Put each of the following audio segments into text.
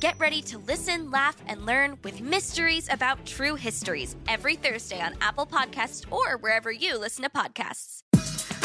Get ready to listen, laugh, and learn with Mysteries About True Histories every Thursday on Apple Podcasts or wherever you listen to podcasts.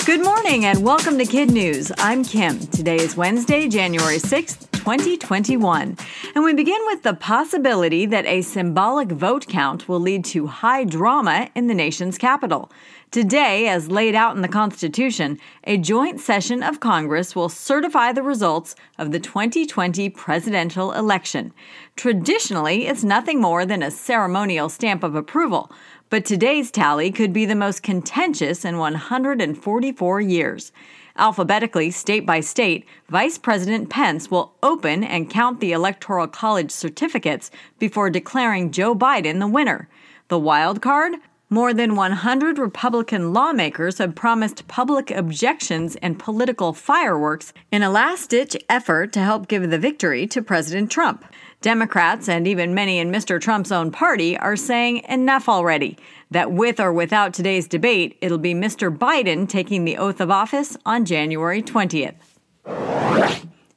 Good morning and welcome to Kid News. I'm Kim. Today is Wednesday, January 6th, 2021. And we begin with the possibility that a symbolic vote count will lead to high drama in the nation's capital. Today, as laid out in the Constitution, a joint session of Congress will certify the results of the 2020 presidential election. Traditionally, it's nothing more than a ceremonial stamp of approval, but today's tally could be the most contentious in 144 years. Alphabetically, state by state, Vice President Pence will open and count the Electoral College certificates before declaring Joe Biden the winner. The wild card? More than 100 Republican lawmakers have promised public objections and political fireworks in a last ditch effort to help give the victory to President Trump. Democrats and even many in Mr. Trump's own party are saying enough already, that with or without today's debate, it'll be Mr. Biden taking the oath of office on January 20th.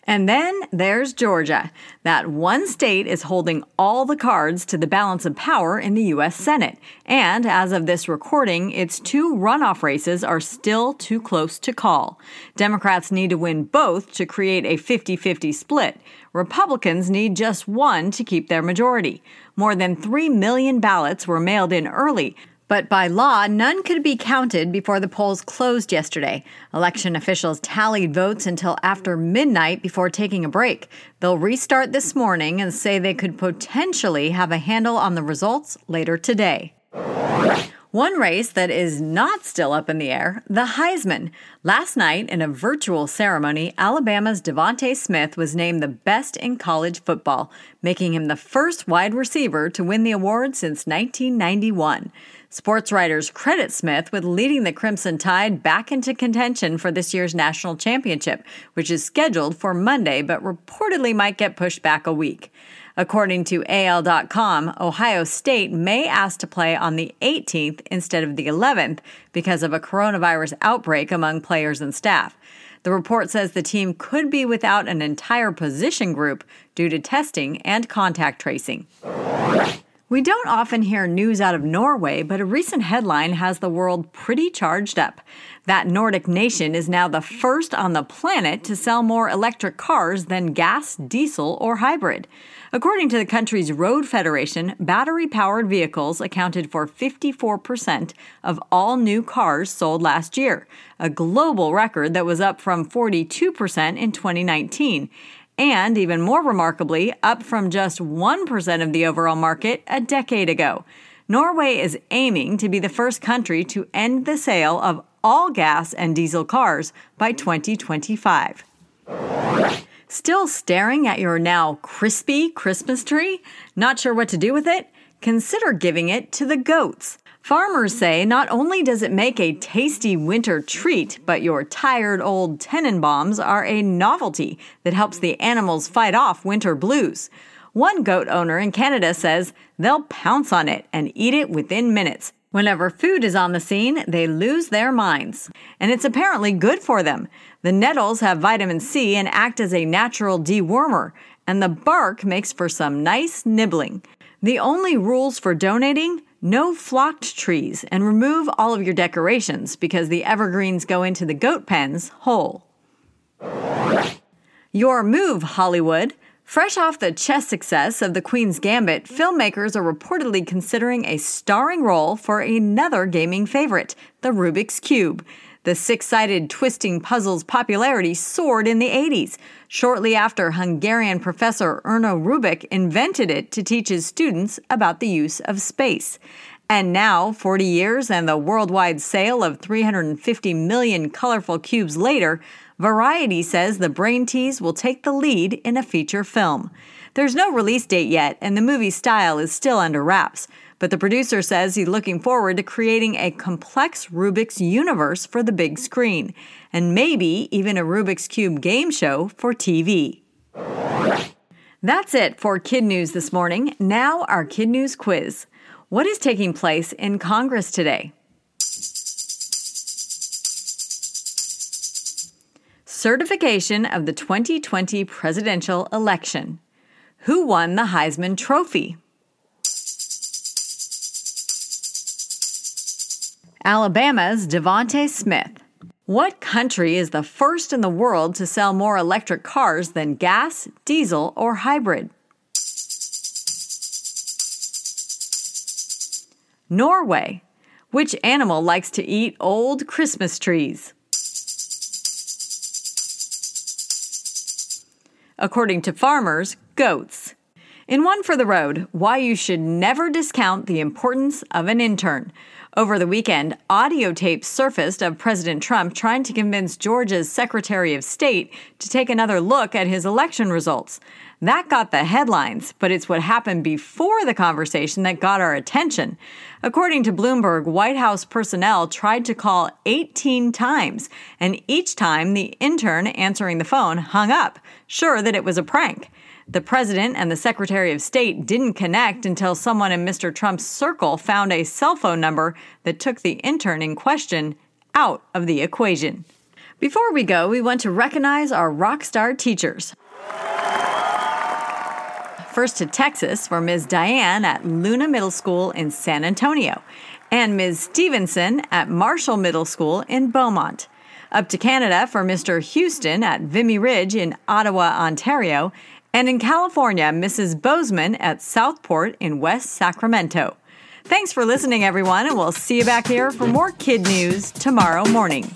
And then there's Georgia. That one state is holding all the cards to the balance of power in the U.S. Senate. And as of this recording, its two runoff races are still too close to call. Democrats need to win both to create a 50 50 split. Republicans need just one to keep their majority. More than 3 million ballots were mailed in early, but by law, none could be counted before the polls closed yesterday. Election officials tallied votes until after midnight before taking a break. They'll restart this morning and say they could potentially have a handle on the results later today. One race that is not still up in the air, the Heisman. Last night, in a virtual ceremony, Alabama's DeVonta Smith was named the best in college football, making him the first wide receiver to win the award since 1991. Sports writers credit Smith with leading the Crimson Tide back into contention for this year's national championship, which is scheduled for Monday but reportedly might get pushed back a week. According to AL.com, Ohio State may ask to play on the 18th instead of the 11th because of a coronavirus outbreak among players and staff. The report says the team could be without an entire position group due to testing and contact tracing. We don't often hear news out of Norway, but a recent headline has the world pretty charged up. That Nordic nation is now the first on the planet to sell more electric cars than gas, diesel, or hybrid. According to the country's Road Federation, battery powered vehicles accounted for 54% of all new cars sold last year, a global record that was up from 42% in 2019 and even more remarkably, up from just 1% of the overall market a decade ago. Norway is aiming to be the first country to end the sale of all gas and diesel cars by 2025. Still staring at your now crispy Christmas tree? Not sure what to do with it? Consider giving it to the goats. Farmers say not only does it make a tasty winter treat, but your tired old Tannenbaums are a novelty that helps the animals fight off winter blues. One goat owner in Canada says they'll pounce on it and eat it within minutes. Whenever food is on the scene, they lose their minds. And it's apparently good for them. The nettles have vitamin C and act as a natural dewormer, and the bark makes for some nice nibbling. The only rules for donating no flocked trees and remove all of your decorations because the evergreens go into the goat pens whole. Your move, Hollywood. Fresh off the chess success of The Queen's Gambit, filmmakers are reportedly considering a starring role for another gaming favorite, the Rubik's Cube. The six sided twisting puzzle's popularity soared in the 80s, shortly after Hungarian professor Erno Rubik invented it to teach his students about the use of space. And now, 40 years and the worldwide sale of 350 million colorful cubes later, Variety says the Brain Tease will take the lead in a feature film. There's no release date yet, and the movie's style is still under wraps. But the producer says he's looking forward to creating a complex Rubik's universe for the big screen, and maybe even a Rubik's Cube game show for TV. That's it for Kid News this morning. Now, our Kid News quiz. What is taking place in Congress today? Certification of the 2020 presidential election. Who won the Heisman Trophy? Alabama's DeVonta Smith. What country is the first in the world to sell more electric cars than gas, diesel, or hybrid? Norway. Which animal likes to eat old Christmas trees? According to farmers, goats. In One for the Road, why you should never discount the importance of an intern. Over the weekend, audio tapes surfaced of President Trump trying to convince Georgia's Secretary of State to take another look at his election results. That got the headlines, but it's what happened before the conversation that got our attention. According to Bloomberg, White House personnel tried to call 18 times, and each time the intern answering the phone hung up, sure that it was a prank. The president and the secretary of state didn't connect until someone in Mr. Trump's circle found a cell phone number that took the intern in question out of the equation. Before we go, we want to recognize our rock star teachers. First to Texas for Ms. Diane at Luna Middle School in San Antonio and Ms. Stevenson at Marshall Middle School in Beaumont. Up to Canada for Mr. Houston at Vimy Ridge in Ottawa, Ontario, and in California, Mrs. Bozeman at Southport in West Sacramento. Thanks for listening, everyone, and we'll see you back here for more kid news tomorrow morning.